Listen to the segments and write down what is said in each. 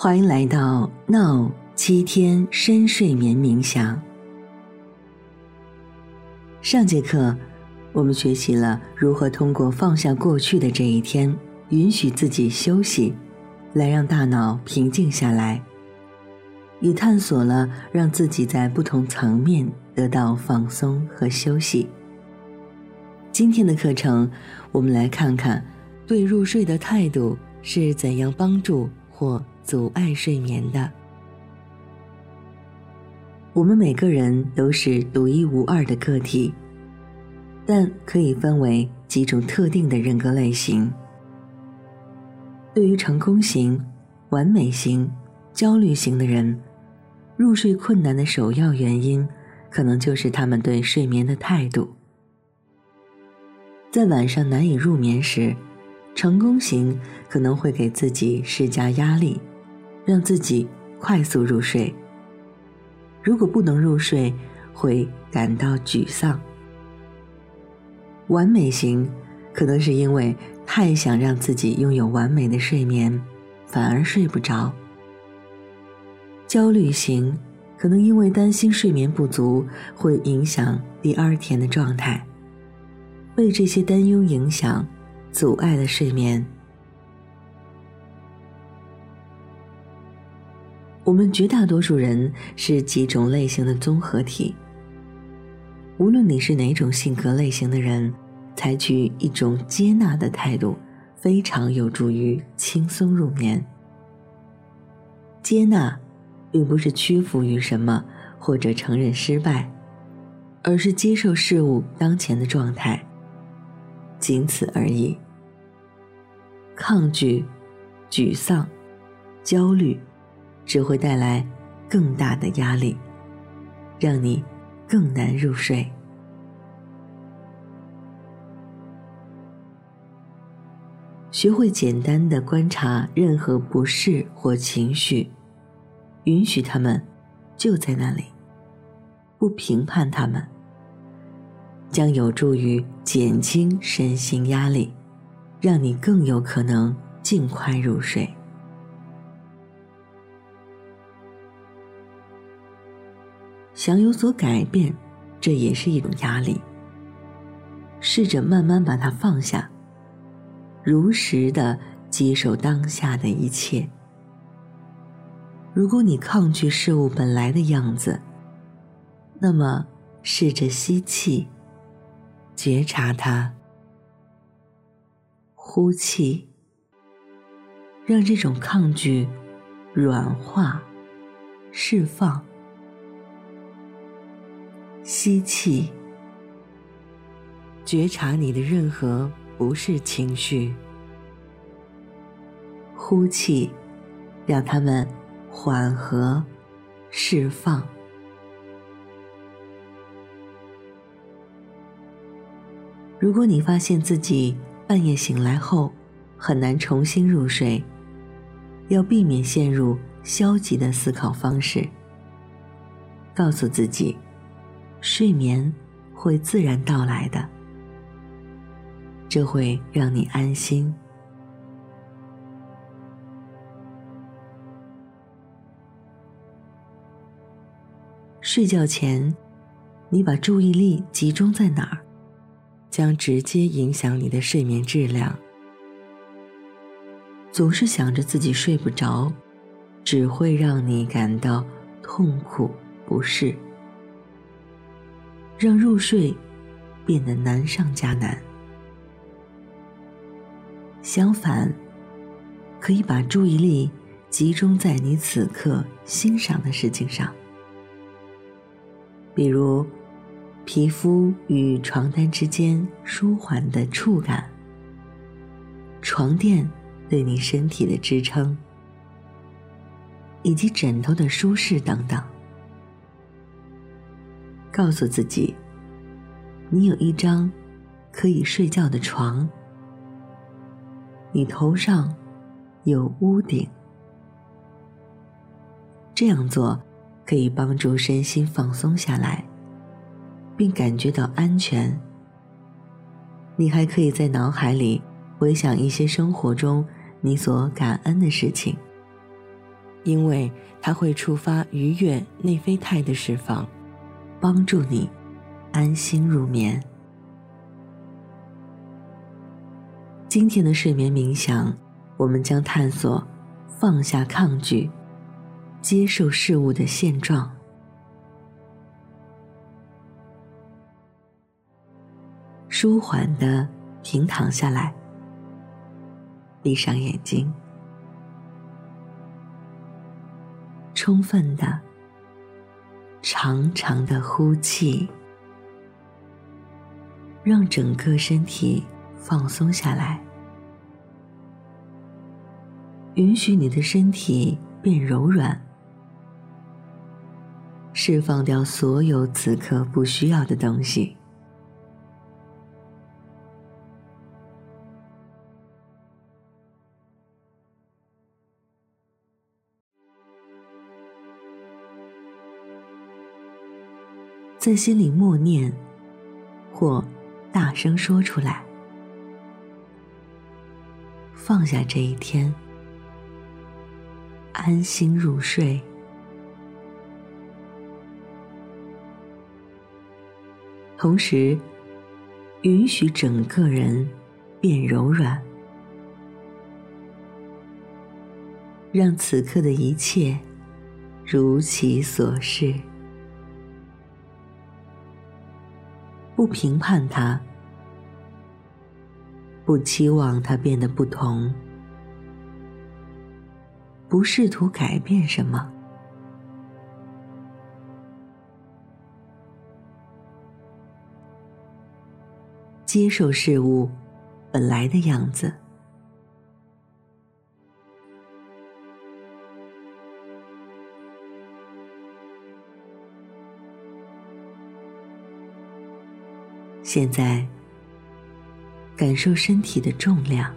欢迎来到 No 七天深睡眠冥想。上节课我们学习了如何通过放下过去的这一天，允许自己休息，来让大脑平静下来，也探索了让自己在不同层面得到放松和休息。今天的课程，我们来看看对入睡的态度是怎样帮助或。阻碍睡眠的。我们每个人都是独一无二的个体，但可以分为几种特定的人格类型。对于成功型、完美型、焦虑型的人，入睡困难的首要原因，可能就是他们对睡眠的态度。在晚上难以入眠时，成功型可能会给自己施加压力。让自己快速入睡。如果不能入睡，会感到沮丧。完美型可能是因为太想让自己拥有完美的睡眠，反而睡不着。焦虑型可能因为担心睡眠不足会影响第二天的状态，被这些担忧影响，阻碍了睡眠。我们绝大多数人是几种类型的综合体。无论你是哪种性格类型的人，采取一种接纳的态度，非常有助于轻松入眠。接纳，并不是屈服于什么或者承认失败，而是接受事物当前的状态，仅此而已。抗拒、沮丧、焦虑。只会带来更大的压力，让你更难入睡。学会简单的观察任何不适或情绪，允许他们就在那里，不评判他们，将有助于减轻身心压力，让你更有可能尽快入睡。想有所改变，这也是一种压力。试着慢慢把它放下，如实的接受当下的一切。如果你抗拒事物本来的样子，那么试着吸气，觉察它，呼气，让这种抗拒软化、释放。吸气，觉察你的任何不是情绪；呼气，让它们缓和、释放。如果你发现自己半夜醒来后很难重新入睡，要避免陷入消极的思考方式，告诉自己。睡眠会自然到来的，这会让你安心。睡觉前，你把注意力集中在哪儿，将直接影响你的睡眠质量。总是想着自己睡不着，只会让你感到痛苦不适。让入睡变得难上加难。相反，可以把注意力集中在你此刻欣赏的事情上，比如皮肤与床单之间舒缓的触感，床垫对你身体的支撑，以及枕头的舒适等等。告诉自己，你有一张可以睡觉的床，你头上有屋顶。这样做可以帮助身心放松下来，并感觉到安全。你还可以在脑海里回想一些生活中你所感恩的事情，因为它会触发愉悦内啡肽的释放，帮助你安心入眠。今天的睡眠冥想，我们将探索放下抗拒，接受事物的现状。舒缓的平躺下来，闭上眼睛，充分的、长长的呼气，让整个身体放松下来，允许你的身体变柔软，释放掉所有此刻不需要的东西。在心里默念，或大声说出来，放下这一天，安心入睡。同时，允许整个人变柔软，让此刻的一切如其所是。不评判他，不期望他变得不同，不试图改变什么，接受事物本来的样子。现在，感受身体的重量，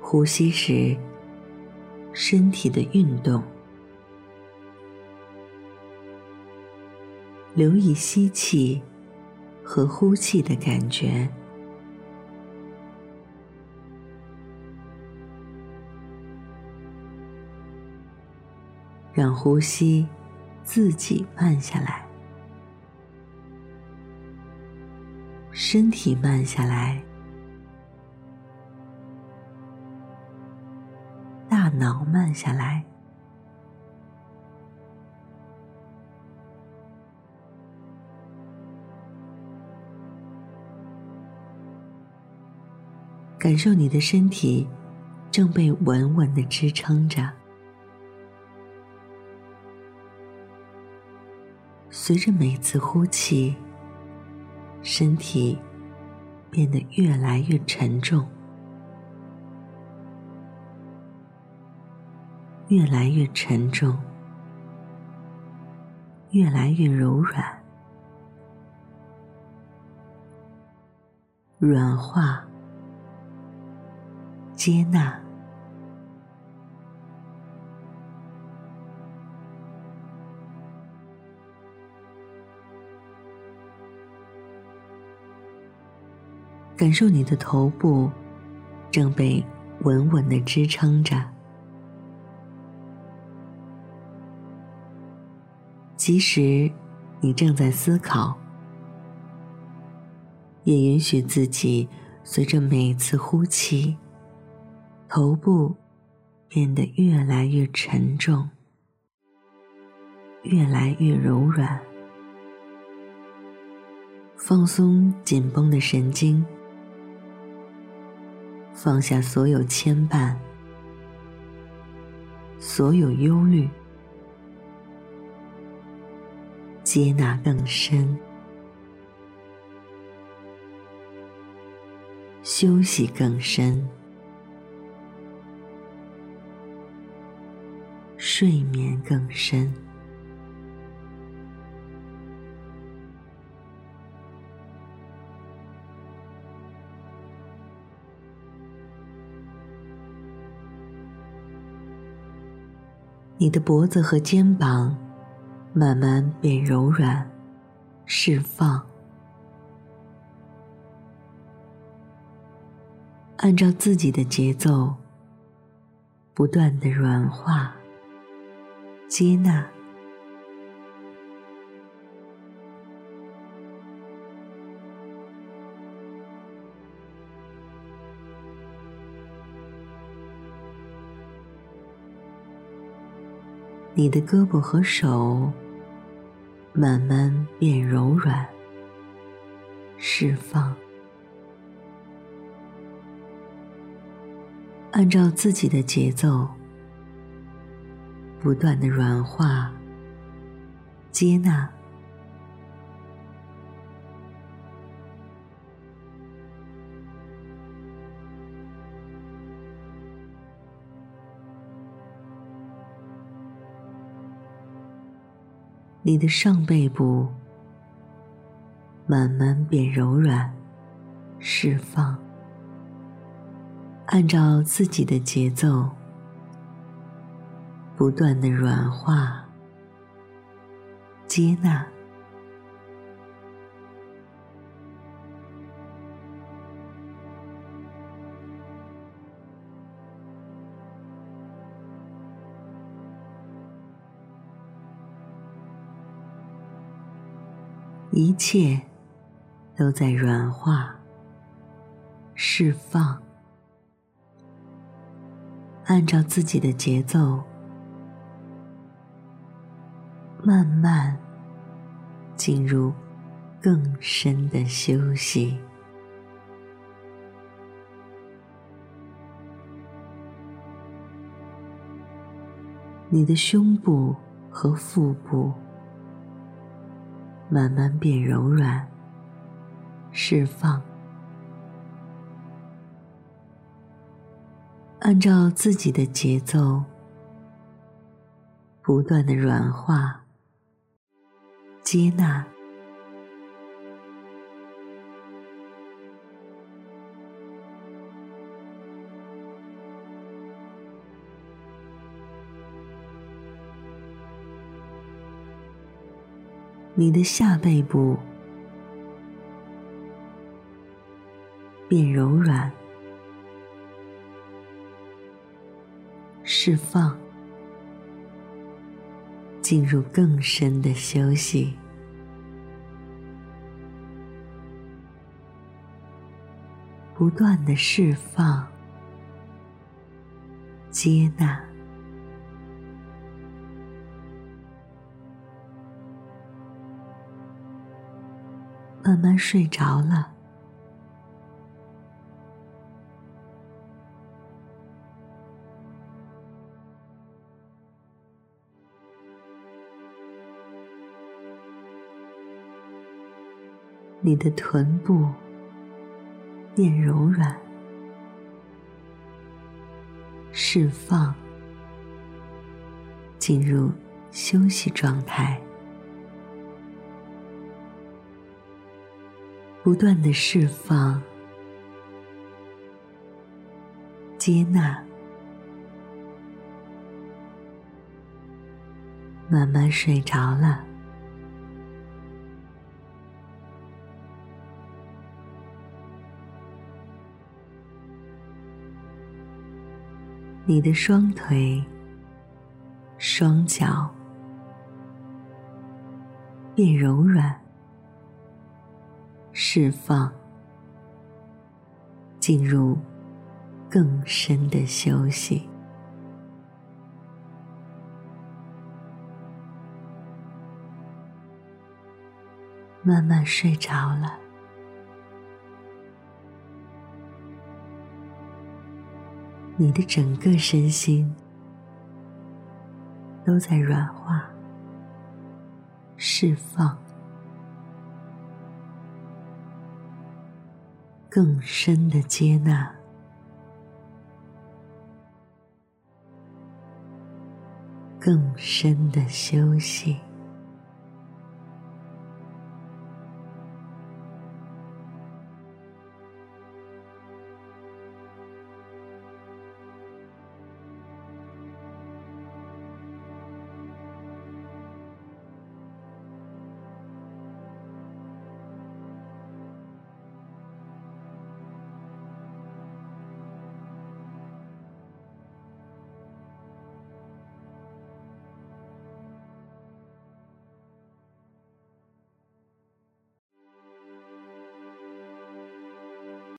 呼吸时身体的运动，留意吸气和呼气的感觉，让呼吸自己慢下来。身体慢下来，大脑慢下来，感受你的身体正被稳稳的支撑着，随着每次呼气。身体变得越来越沉重，越来越沉重，越来越柔软，软化，接纳。感受你的头部正被稳稳的支撑着，即使你正在思考，也允许自己随着每次呼气，头部变得越来越沉重，越来越柔软，放松紧绷的神经。放下所有牵绊，所有忧虑，接纳更深，休息更深，睡眠更深。你的脖子和肩膀慢慢变柔软，释放。按照自己的节奏，不断的软化、接纳。你的胳膊和手慢慢变柔软，释放，按照自己的节奏，不断的软化、接纳。你的上背部慢慢变柔软，释放，按照自己的节奏，不断的软化、接纳。一切都在软化、释放，按照自己的节奏，慢慢进入更深的休息。你的胸部和腹部。慢慢变柔软，释放，按照自己的节奏，不断的软化、接纳。你的下背部。变柔软，释放，进入更深的休息，不断的释放、接纳。慢慢睡着了，你的臀部变柔软，释放，进入休息状态。不断的释放、接纳，慢慢睡着了。你的双腿、双脚变柔软。释放，进入更深的休息，慢慢睡着了。你的整个身心都在软化、释放。更深的接纳，更深的休息。